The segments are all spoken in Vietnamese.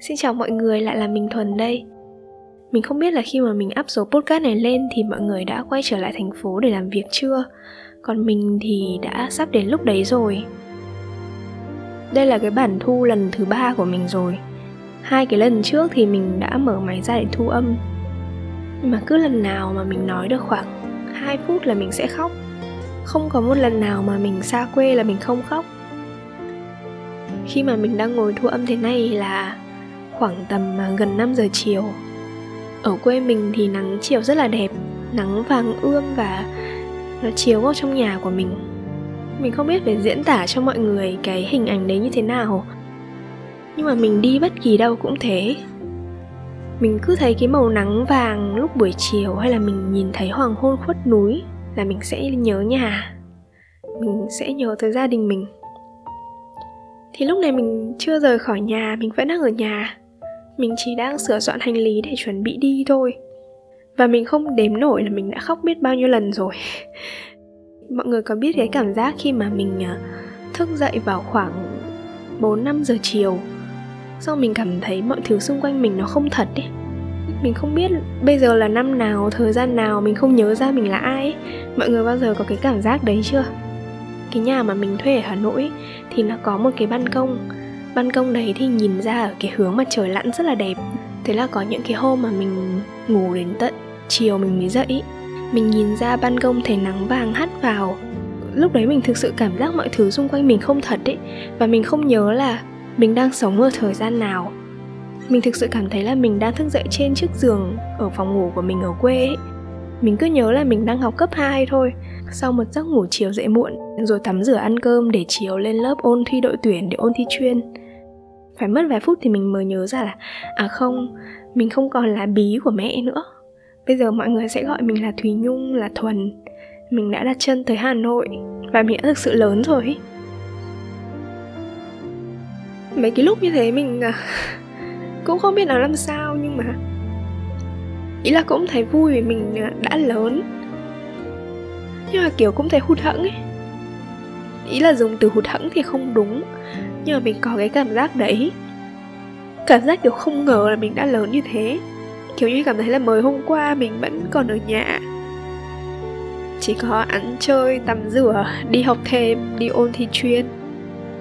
Xin chào mọi người, lại là mình Thuần đây. Mình không biết là khi mà mình up số podcast này lên thì mọi người đã quay trở lại thành phố để làm việc chưa? Còn mình thì đã sắp đến lúc đấy rồi. Đây là cái bản thu lần thứ ba của mình rồi. Hai cái lần trước thì mình đã mở máy ra để thu âm. Mà cứ lần nào mà mình nói được khoảng 2 phút là mình sẽ khóc. Không có một lần nào mà mình xa quê là mình không khóc. Khi mà mình đang ngồi thu âm thế này là khoảng tầm à, gần 5 giờ chiều. Ở quê mình thì nắng chiều rất là đẹp, nắng vàng ươm và nó chiếu vào trong nhà của mình. Mình không biết phải diễn tả cho mọi người cái hình ảnh đấy như thế nào. Nhưng mà mình đi bất kỳ đâu cũng thế. Mình cứ thấy cái màu nắng vàng lúc buổi chiều hay là mình nhìn thấy hoàng hôn khuất núi là mình sẽ nhớ nhà. Mình sẽ nhớ tới gia đình mình. Thì lúc này mình chưa rời khỏi nhà, mình vẫn đang ở nhà mình chỉ đang sửa soạn hành lý để chuẩn bị đi thôi và mình không đếm nổi là mình đã khóc biết bao nhiêu lần rồi mọi người có biết cái cảm giác khi mà mình à, thức dậy vào khoảng 4 năm giờ chiều Sau mình cảm thấy mọi thứ xung quanh mình nó không thật ấy Mình không biết bây giờ là năm nào, thời gian nào Mình không nhớ ra mình là ai ấy. Mọi người bao giờ có cái cảm giác đấy chưa? cái nhà mà mình thuê ở Hà Nội thì nó có một cái ban công ban công đấy thì nhìn ra ở cái hướng mặt trời lặn rất là đẹp. Thế là có những cái hôm mà mình ngủ đến tận chiều mình mới dậy mình nhìn ra ban công thấy nắng vàng hắt vào. Lúc đấy mình thực sự cảm giác mọi thứ xung quanh mình không thật ấy và mình không nhớ là mình đang sống ở thời gian nào. Mình thực sự cảm thấy là mình đang thức dậy trên chiếc giường ở phòng ngủ của mình ở quê ấy mình cứ nhớ là mình đang học cấp 2 thôi sau một giấc ngủ chiều dậy muộn, rồi tắm rửa ăn cơm để chiều lên lớp ôn thi đội tuyển để ôn thi chuyên. Phải mất vài phút thì mình mới nhớ ra là à không, mình không còn là bí của mẹ nữa. Bây giờ mọi người sẽ gọi mình là thùy nhung, là thuần. Mình đã đặt chân tới hà nội và mình đã thực sự lớn rồi. Mấy cái lúc như thế mình à, cũng không biết nói làm sao nhưng mà ý là cũng thấy vui vì mình à, đã lớn nhưng mà kiểu cũng thấy hụt hẫng ấy. Ý là dùng từ hụt hẫng thì không đúng, nhưng mà mình có cái cảm giác đấy. Cảm giác kiểu không ngờ là mình đã lớn như thế. Kiểu như cảm thấy là mới hôm qua mình vẫn còn ở nhà. Chỉ có ăn chơi, tắm rửa, đi học thêm, đi ôn thi chuyên,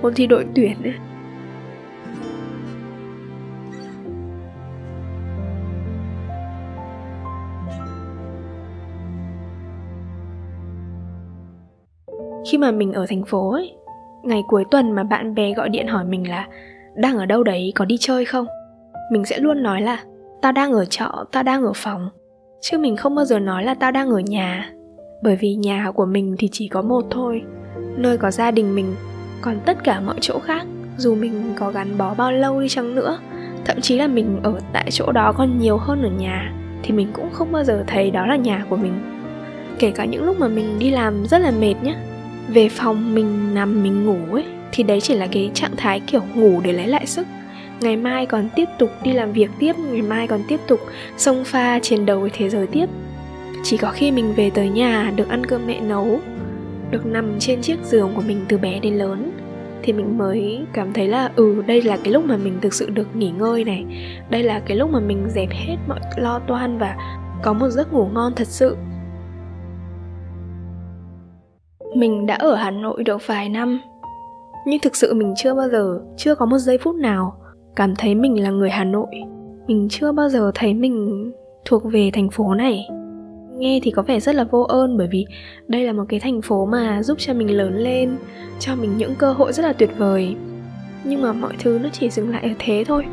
ôn thi đội tuyển ấy. Mà mình ở thành phố ấy, ngày cuối tuần mà bạn bè gọi điện hỏi mình là, đang ở đâu đấy, có đi chơi không? Mình sẽ luôn nói là tao đang ở trọ tao đang ở phòng. Chứ mình không bao giờ nói là tao đang ở nhà. Bởi vì nhà của mình thì chỉ có một thôi, nơi có gia đình mình, còn tất cả mọi chỗ khác, dù mình có gắn bó bao lâu đi chăng nữa, thậm chí là mình ở tại chỗ đó còn nhiều hơn ở nhà, thì mình cũng không bao giờ thấy đó là nhà của mình. Kể cả những lúc mà mình đi làm rất là mệt nhé về phòng mình nằm mình ngủ ấy, thì đấy chỉ là cái trạng thái kiểu ngủ để lấy lại sức. Ngày mai còn tiếp tục đi làm việc tiếp, ngày mai còn tiếp tục xông pha chiến đấu với thế giới tiếp. Chỉ có khi mình về tới nhà được ăn cơm mẹ nấu, được nằm trên chiếc giường của mình từ bé đến lớn, thì mình mới cảm thấy là ừ đây là cái lúc mà mình thực sự được nghỉ ngơi này. Đây là cái lúc mà mình dẹp hết mọi lo toan và có một giấc ngủ ngon thật sự. Mình đã ở hà nội được vài năm. Nhưng thực sự mình chưa bao giờ chưa có một giây phút nào cảm thấy mình là người hà nội. Mình chưa bao giờ thấy mình thuộc về thành phố này. Nghe thì có vẻ rất là vô ơn bởi vì đây là một cái thành phố mà giúp cho mình lớn lên cho mình những cơ hội rất là tuyệt vời. Nhưng mà mọi thứ nó chỉ dừng lại ở thế thôi.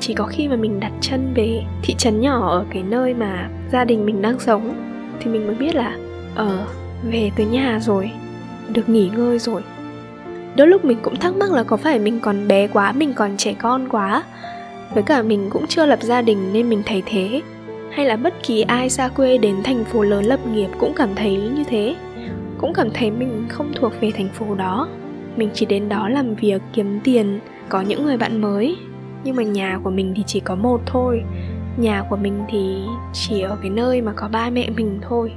Chỉ có khi mà mình đặt chân về thị trấn nhỏ ở cái nơi mà gia đình mình đang sống thì mình mới biết là ở uh, về tới nhà rồi, được nghỉ ngơi rồi. Đôi lúc mình cũng thắc mắc là có phải mình còn bé quá, mình còn trẻ con quá. Với cả mình cũng chưa lập gia đình nên mình thấy thế. Hay là bất kỳ ai xa quê đến thành phố lớn lập nghiệp cũng cảm thấy như thế. Cũng cảm thấy mình không thuộc về thành phố đó. Mình chỉ đến đó làm việc, kiếm tiền, có những người bạn mới. Nhưng mà nhà của mình thì chỉ có một thôi. Nhà của mình thì chỉ ở cái nơi mà có ba mẹ mình thôi.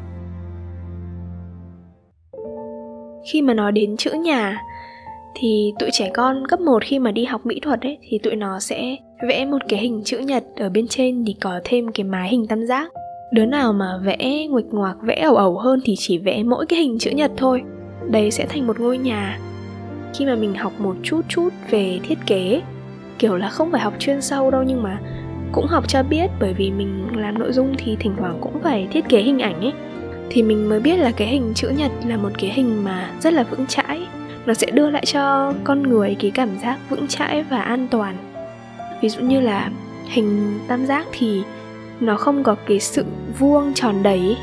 Khi mà nói đến chữ nhà, thì tụi trẻ con cấp 1 khi mà đi học mỹ thuật ấy, thì tụi nó sẽ vẽ một cái hình chữ nhật ở bên trên thì có thêm cái mái hình tam giác. Đứa nào mà vẽ nguệch ngoạc, vẽ ẩu ẩu hơn thì chỉ vẽ mỗi cái hình chữ nhật thôi. Đây sẽ thành một ngôi nhà. Khi mà mình học một chút chút về thiết kế, kiểu là không phải học chuyên sâu đâu nhưng mà cũng học cho biết bởi vì mình làm nội dung thì thỉnh thoảng cũng phải thiết kế hình ảnh ấy thì mình mới biết là cái hình chữ nhật là một cái hình mà rất là vững chãi. Nó sẽ đưa lại cho con người cái cảm giác vững chãi và an toàn. Ví dụ như là hình tam giác thì nó không có cái sự vuông tròn đầy.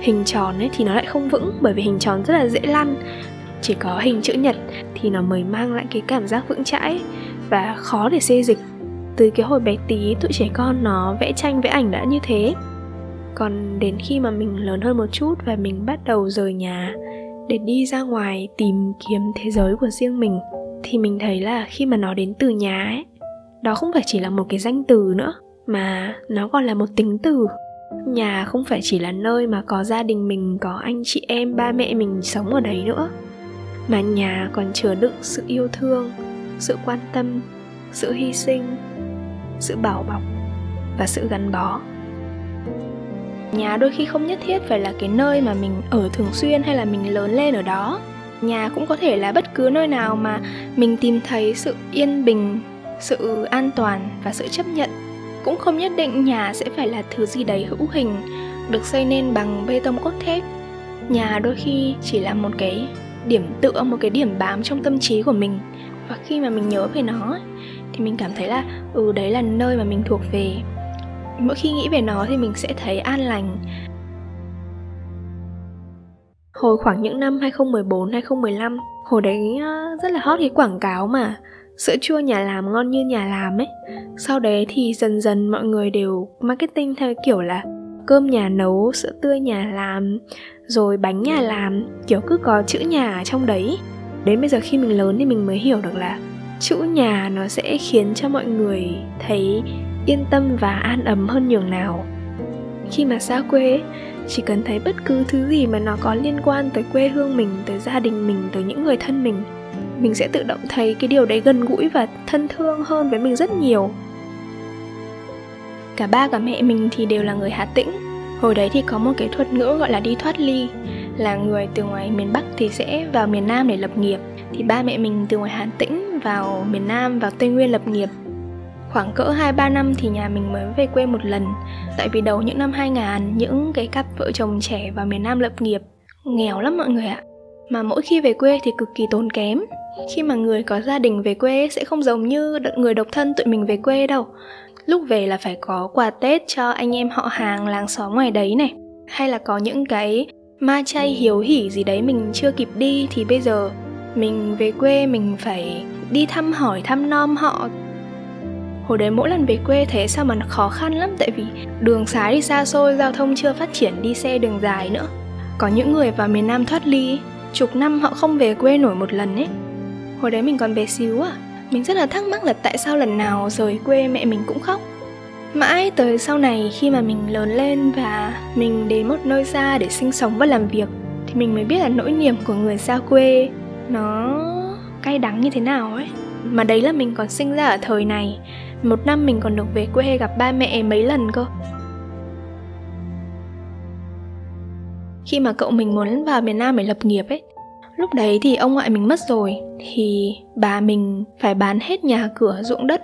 Hình tròn ấy thì nó lại không vững, bởi vì hình tròn rất là dễ lăn. Chỉ có hình chữ nhật thì nó mới mang lại cái cảm giác vững chãi và khó để xê dịch. Từ cái hồi bé tí, tụi trẻ con nó vẽ tranh, vẽ ảnh đã như thế còn đến khi mà mình lớn hơn một chút và mình bắt đầu rời nhà để đi ra ngoài tìm kiếm thế giới của riêng mình, thì mình thấy là khi mà nó đến từ nhà ấy, đó không phải chỉ là một cái danh từ nữa, mà nó còn là một tính từ. Nhà không phải chỉ là nơi mà có gia đình mình, có anh chị em, ba mẹ mình sống ở đấy nữa, mà nhà còn chứa đựng sự yêu thương, sự quan tâm, sự hy sinh, sự bảo bọc và sự gắn bó nhà đôi khi không nhất thiết phải là cái nơi mà mình ở thường xuyên hay là mình lớn lên ở đó. Nhà cũng có thể là bất cứ nơi nào mà mình tìm thấy sự yên bình, sự an toàn và sự chấp nhận. Cũng không nhất định nhà sẽ phải là thứ gì đấy hữu hình, được xây nên bằng bê tông cốt thép. Nhà đôi khi chỉ là một cái điểm tựa, một cái điểm bám trong tâm trí của mình. Và khi mà mình nhớ về nó thì mình cảm thấy là ừ đấy là nơi mà mình thuộc về mỗi khi nghĩ về nó thì mình sẽ thấy an lành. Hồi khoảng những năm 2014 2015 hồi đấy rất là hot cái quảng cáo mà, sữa chua nhà làm ngon như nhà làm ấy. Sau đấy thì dần dần mọi người đều marketing theo kiểu là cơm nhà nấu, sữa tươi nhà làm, rồi bánh nhà làm, kiểu cứ có chữ nhà ở trong đấy. Đến bây giờ khi mình lớn thì mình mới hiểu được là chữ nhà nó sẽ khiến cho mọi người thấy yên tâm và an ấm hơn nhường nào. Khi mà xa quê chỉ cần thấy bất cứ thứ gì mà nó có liên quan tới quê hương mình, tới gia đình mình, tới những người thân mình mình sẽ tự động thấy cái điều đấy gần gũi và thân thương hơn với mình rất nhiều. Cả ba cả mẹ mình thì đều là người hà tĩnh. Hồi đấy thì có một cái thuật ngữ gọi là đi thoát ly, là người từ ngoài miền bắc thì sẽ vào miền nam để lập nghiệp. Thì ba mẹ mình từ ngoài hà tĩnh vào miền nam, vào tây nguyên lập nghiệp khoảng cỡ 2-3 năm thì nhà mình mới về quê một lần. Tại vì đầu những năm 2000 những cái cặp vợ chồng trẻ vào miền Nam lập nghiệp, Nghèo lắm mọi người ạ. Mà mỗi khi về quê thì cực kỳ tốn kém. Khi mà người có gia đình về quê sẽ không giống như người độc thân tụi mình về quê đâu. Lúc về là phải có quà Tết cho anh em họ hàng làng xóm ngoài đấy này. Hay là có những cái ma chay hiếu hỉ gì đấy mình chưa kịp đi Thì bây giờ mình về quê mình phải đi thăm hỏi, thăm nom họ hồi đấy mỗi lần về quê thế sao mà khó khăn lắm, tại vì đường xá đi xa xôi, giao thông chưa phát triển, đi xe đường dài nữa. Có những người vào miền nam thoát ly, chục năm họ không về quê nổi một lần ấy. Hồi đấy mình còn bé xíu à mình rất là thắc mắc là tại sao lần nào rời quê mẹ mình cũng khóc. Mãi tới sau này khi mà mình lớn lên và mình đến một nơi xa để sinh sống và làm việc, thì mình mới biết là nỗi niềm của người xa quê nó cay đắng như thế nào ấy. Mà đấy là mình còn sinh ra ở thời này một năm mình còn được về quê gặp ba mẹ mấy lần cơ. Khi mà cậu mình muốn vào miền Nam để lập nghiệp ấy lúc đấy thì ông ngoại mình mất rồi thì bà mình phải bán hết nhà cửa ruộng đất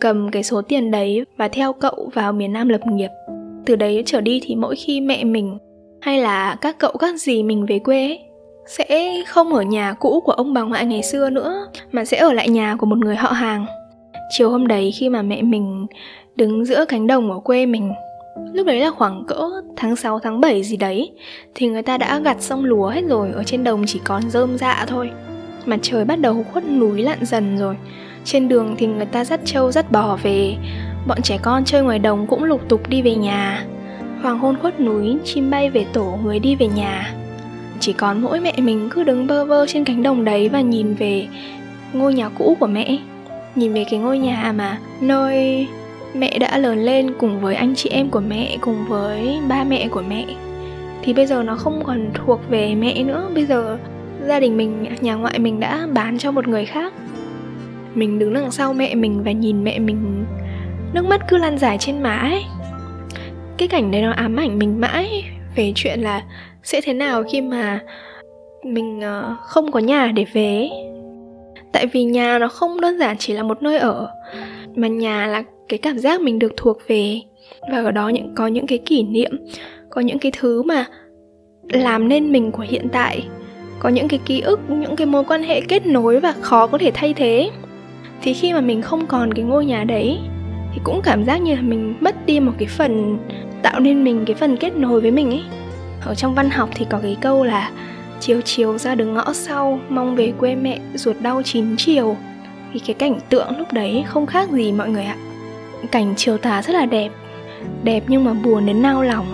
cầm cái số tiền đấy và theo cậu vào miền Nam lập nghiệp. Từ đấy trở đi thì mỗi khi mẹ mình hay là các cậu các dì mình về quê ấy, sẽ không ở nhà cũ của ông bà ngoại ngày xưa nữa mà sẽ ở lại nhà của một người họ hàng chiều hôm đấy khi mà mẹ mình đứng giữa cánh đồng ở quê mình Lúc đấy là khoảng cỡ tháng 6 tháng 7 gì đấy Thì người ta đã gặt xong lúa hết rồi Ở trên đồng chỉ còn rơm dạ thôi. Mặt trời bắt đầu khuất núi lặn dần rồi. Trên đường thì người ta dắt trâu dắt bò về. Bọn trẻ con chơi ngoài đồng cũng lục tục đi về nhà. Hoàng hôn khuất núi, chim bay về tổ người đi về nhà. Chỉ còn mỗi mẹ mình cứ đứng bơ vơ trên cánh đồng đấy và nhìn về ngôi nhà cũ của mẹ nhìn về cái ngôi nhà mà nơi mẹ đã lớn lên cùng với anh chị em của mẹ, cùng với ba mẹ của mẹ. Thì bây giờ nó không còn thuộc về mẹ nữa. Bây giờ gia đình mình, nhà ngoại mình đã bán cho một người khác. Mình đứng đằng sau mẹ mình và nhìn mẹ mình, nước mắt cứ lan dài trên má ấy cái cảnh đấy nó ám ảnh mình mãi về chuyện là sẽ thế nào khi mà mình ờ, không có nhà để về tại vì nhà nó không đơn giản chỉ là một nơi ở, mà nhà là cái cảm giác mình được thuộc về. Và ở đó những, có những cái kỷ niệm, có những cái thứ mà làm nên mình của hiện tại, có những cái ký ức, những cái mối quan hệ kết nối và khó có thể thay thế. Thì khi mà mình không còn cái ngôi nhà đấy, thì cũng cảm giác như là mình mất đi một cái phần, tạo nên mình cái phần kết nối với mình ấy. Ở trong văn học thì có cái câu là chiều chiều ra đường ngõ sau, mong về quê mẹ, ruột đau chín chiều. Thì cái cảnh tượng lúc đấy không khác gì mọi người ạ. Cảnh chiều tà rất là đẹp đẹp nhưng mà buồn đến nao lòng.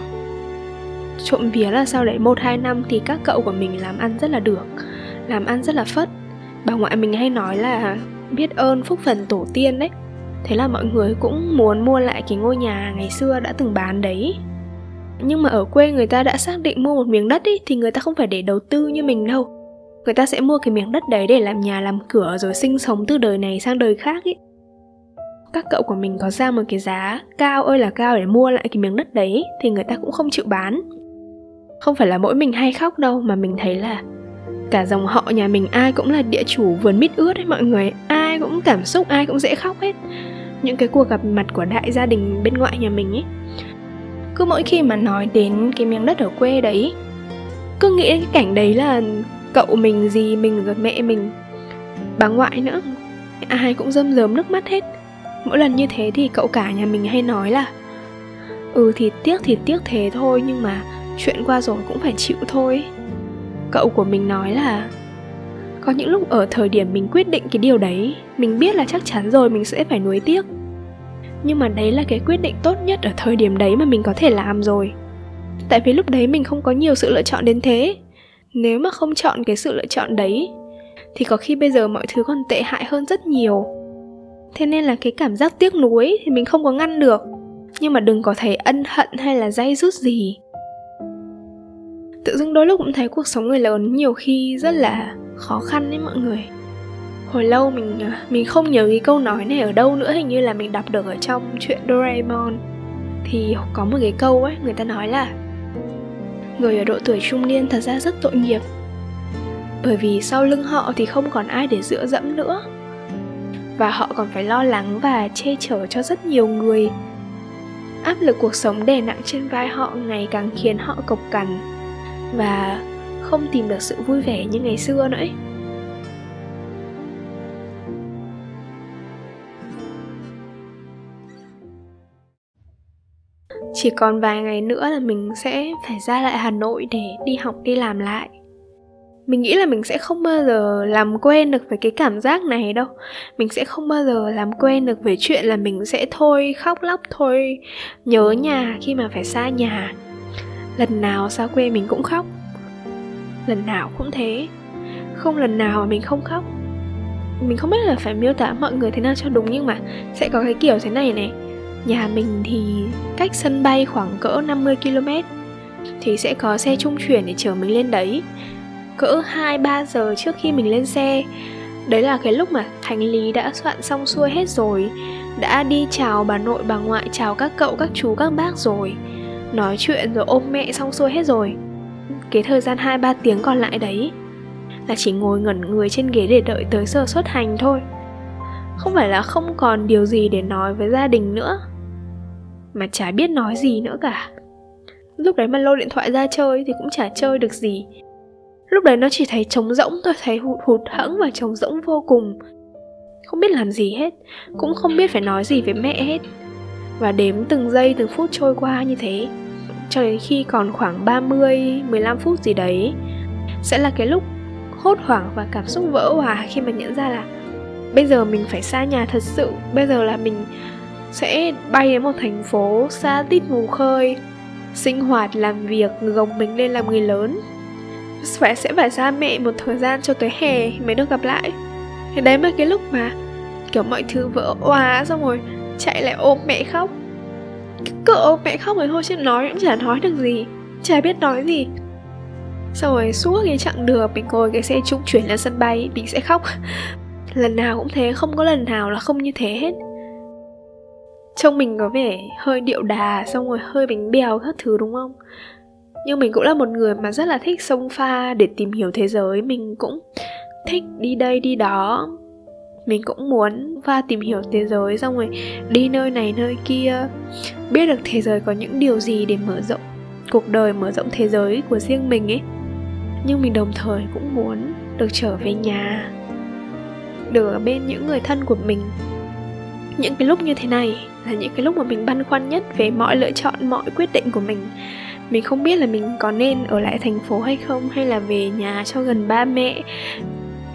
Trộm vía là sau đấy một, hai năm thì các cậu của mình làm ăn rất là được, làm ăn rất là phất. Bà ngoại mình hay nói là biết ơn phúc phần tổ tiên đấy. Thế là mọi người cũng muốn mua lại cái ngôi nhà ngày xưa đã từng bán đấy nhưng mà ở quê người ta đã xác định mua một miếng đất ý, thì người ta không phải để đầu tư như mình đâu. Người ta sẽ mua cái miếng đất đấy để làm nhà làm cửa rồi sinh sống từ đời này sang đời khác ý. Các cậu của mình có ra một cái giá cao ơi là cao để mua lại cái miếng đất đấy thì người ta cũng không chịu bán. Không phải là mỗi mình hay khóc đâu mà mình thấy là cả dòng họ nhà mình ai cũng là địa chủ vườn mít ướt ấy mọi người. Ai cũng cảm xúc ai cũng dễ khóc hết. Những cái cuộc gặp mặt của đại gia đình bên ngoại nhà mình ấy cứ mỗi khi mà nói đến cái miếng đất ở quê đấy, cứ nghĩ cái cảnh đấy là cậu mình gì, mình rồi mẹ mình. Bà ngoại nữa, ai cũng rơm rớm nước mắt hết. Mỗi lần như thế thì cậu cả nhà mình hay nói là ừ thì tiếc thì tiếc thế thôi, nhưng mà chuyện qua rồi cũng phải chịu thôi. Cậu của mình nói là, có những lúc ở thời điểm mình quyết định cái điều đấy, mình biết là chắc chắn rồi mình sẽ phải nuối tiếc nhưng mà đấy là cái quyết định tốt nhất ở thời điểm đấy mà mình có thể làm rồi. Tại vì lúc đấy mình không có nhiều sự lựa chọn đến thế. Nếu mà không chọn cái sự lựa chọn đấy, thì có khi bây giờ mọi thứ còn tệ hại hơn rất nhiều. Thế nên là cái cảm giác tiếc nuối thì mình không có ngăn được. Nhưng mà đừng có thấy ân hận hay là dây rút gì. Tự dưng đôi lúc cũng thấy cuộc sống người lớn nhiều khi rất là khó khăn đấy mọi người hồi lâu mình à, mình không nhớ cái câu nói này ở đâu nữa, hình như là mình đọc được ở trong chuyện Doraemon. Thì có một cái câu ấy, người ta nói là, người ở độ tuổi trung niên thật ra rất tội nghiệp, bởi vì sau lưng họ thì không còn ai để dựa dẫm nữa. Và họ còn phải lo lắng và che chở cho rất nhiều người. Áp lực cuộc sống đè nặng trên vai họ ngày càng khiến họ cộc cằn và không tìm được sự vui vẻ như ngày xưa nữa ấy. Chỉ còn vài ngày nữa là mình sẽ phải ra lại hà nội để đi học, đi làm lại. Mình nghĩ là mình sẽ không bao giờ làm quen được với cái cảm giác này đâu. Mình sẽ không bao giờ làm quen được với chuyện là mình sẽ thôi khóc lóc, thôi nhớ nhà khi mà phải xa nhà. Lần nào xa quê mình cũng khóc. Lần nào cũng thế. Không lần nào mà mình không khóc. Mình không biết là phải miêu tả mọi người thế nào cho đúng nhưng mà sẽ có cái kiểu thế này này. Nhà mình thì cách sân bay khoảng cỡ 50 km Thì sẽ có xe trung chuyển để chở mình lên đấy. Cỡ 2-3 giờ trước khi mình lên xe, Đấy là cái lúc mà hành lý đã soạn xong xuôi hết rồi, Đã đi chào bà nội, bà ngoại, chào các cậu, các chú, các bác rồi. Nói chuyện rồi ôm mẹ xong xuôi hết rồi. Cái thời gian 2-3 tiếng còn lại đấy Là chỉ ngồi ngẩn người trên ghế để đợi tới giờ xuất hành thôi. Không phải là không còn điều gì để nói với gia đình nữa mà chả biết nói gì nữa cả. Lúc đấy mà lôi điện thoại ra chơi thì cũng chả chơi được gì. Lúc đấy nó chỉ thấy trống rỗng tôi thấy hụt hụt hẫng và trống rỗng vô cùng. Không biết làm gì hết cũng không biết phải nói gì với mẹ hết. Và đếm từng giây từng phút trôi qua như thế cho đến khi còn khoảng 30, 15 phút gì đấy sẽ là cái lúc hốt hoảng và cảm xúc vỡ hòa khi mà nhận ra là bây giờ mình phải xa nhà thật sự bây giờ là mình sẽ bay đến một thành phố xa tít mù khơi, sinh hoạt, làm việc, gồng mình lên làm người lớn. Phải, sẽ phải xa mẹ một thời gian cho tới hè mới được gặp lại. Thì đấy mới cái lúc mà, kiểu, mọi thứ vỡ òa xong rồi chạy lại ôm mẹ khóc. Cứ ôm mẹ khóc rồi thôi chứ nói cũng chả nói được gì, chả biết nói gì. Xong rồi suốt cái chặng đường mình ngồi cái xe trung chuyển lên sân bay, mình sẽ khóc. Lần nào cũng thế, không có lần nào là không như thế hết trông mình có vẻ hơi điệu đà, xong rồi hơi bánh bèo các thứ, đúng không? Nhưng mình cũng là một người mà rất là thích sông pha để tìm hiểu thế giới. Mình cũng thích đi đây, đi đó. Mình cũng muốn pha tìm hiểu thế giới, xong rồi đi nơi này, nơi kia. Biết được thế giới có những điều gì để mở rộng cuộc đời, mở rộng thế giới của riêng mình ấy. Nhưng mình đồng thời cũng muốn được trở về nhà, được ở bên những người thân của mình. Những cái lúc như thế này là những cái lúc mà mình băn khoăn nhất về mọi lựa chọn, mọi quyết định của mình. Mình không biết là mình có nên ở lại thành phố hay không, hay là về nhà cho gần ba mẹ.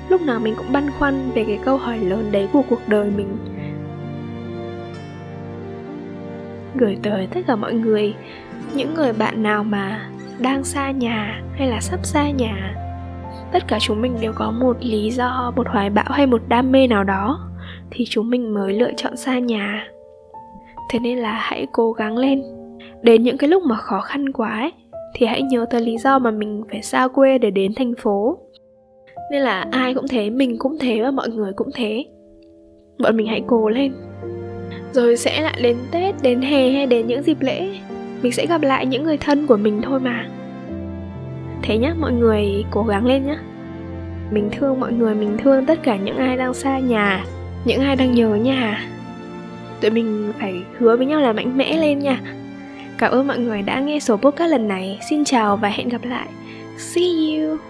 Lúc nào mình cũng băn khoăn về cái câu hỏi lớn đấy của cuộc đời mình. Gửi tới tất cả mọi người, những người bạn nào mà đang xa nhà hay là sắp xa nhà, tất cả chúng mình đều có một lý do, một hoài bão hay một đam mê nào đó, thì chúng mình mới lựa chọn xa nhà thế nên là hãy cố gắng lên. Đến những cái lúc mà khó khăn quá ấy, thì hãy nhớ tới lý do mà mình phải xa quê để đến thành phố. Nên là ai cũng thế, mình cũng thế và mọi người cũng thế. Bọn mình hãy cố lên. Rồi sẽ lại đến tết, đến hè hay đến những dịp lễ, mình sẽ gặp lại những người thân của mình thôi mà. Thế nhá, mọi người cố gắng lên nhá. Mình thương mọi người, mình thương tất cả những ai đang xa nhà, những ai đang nhớ nhà tụi mình phải hứa với nhau là mạnh mẽ lên nha. Cảm ơn mọi người đã nghe số podcast lần này. Xin chào và hẹn gặp lại. See you.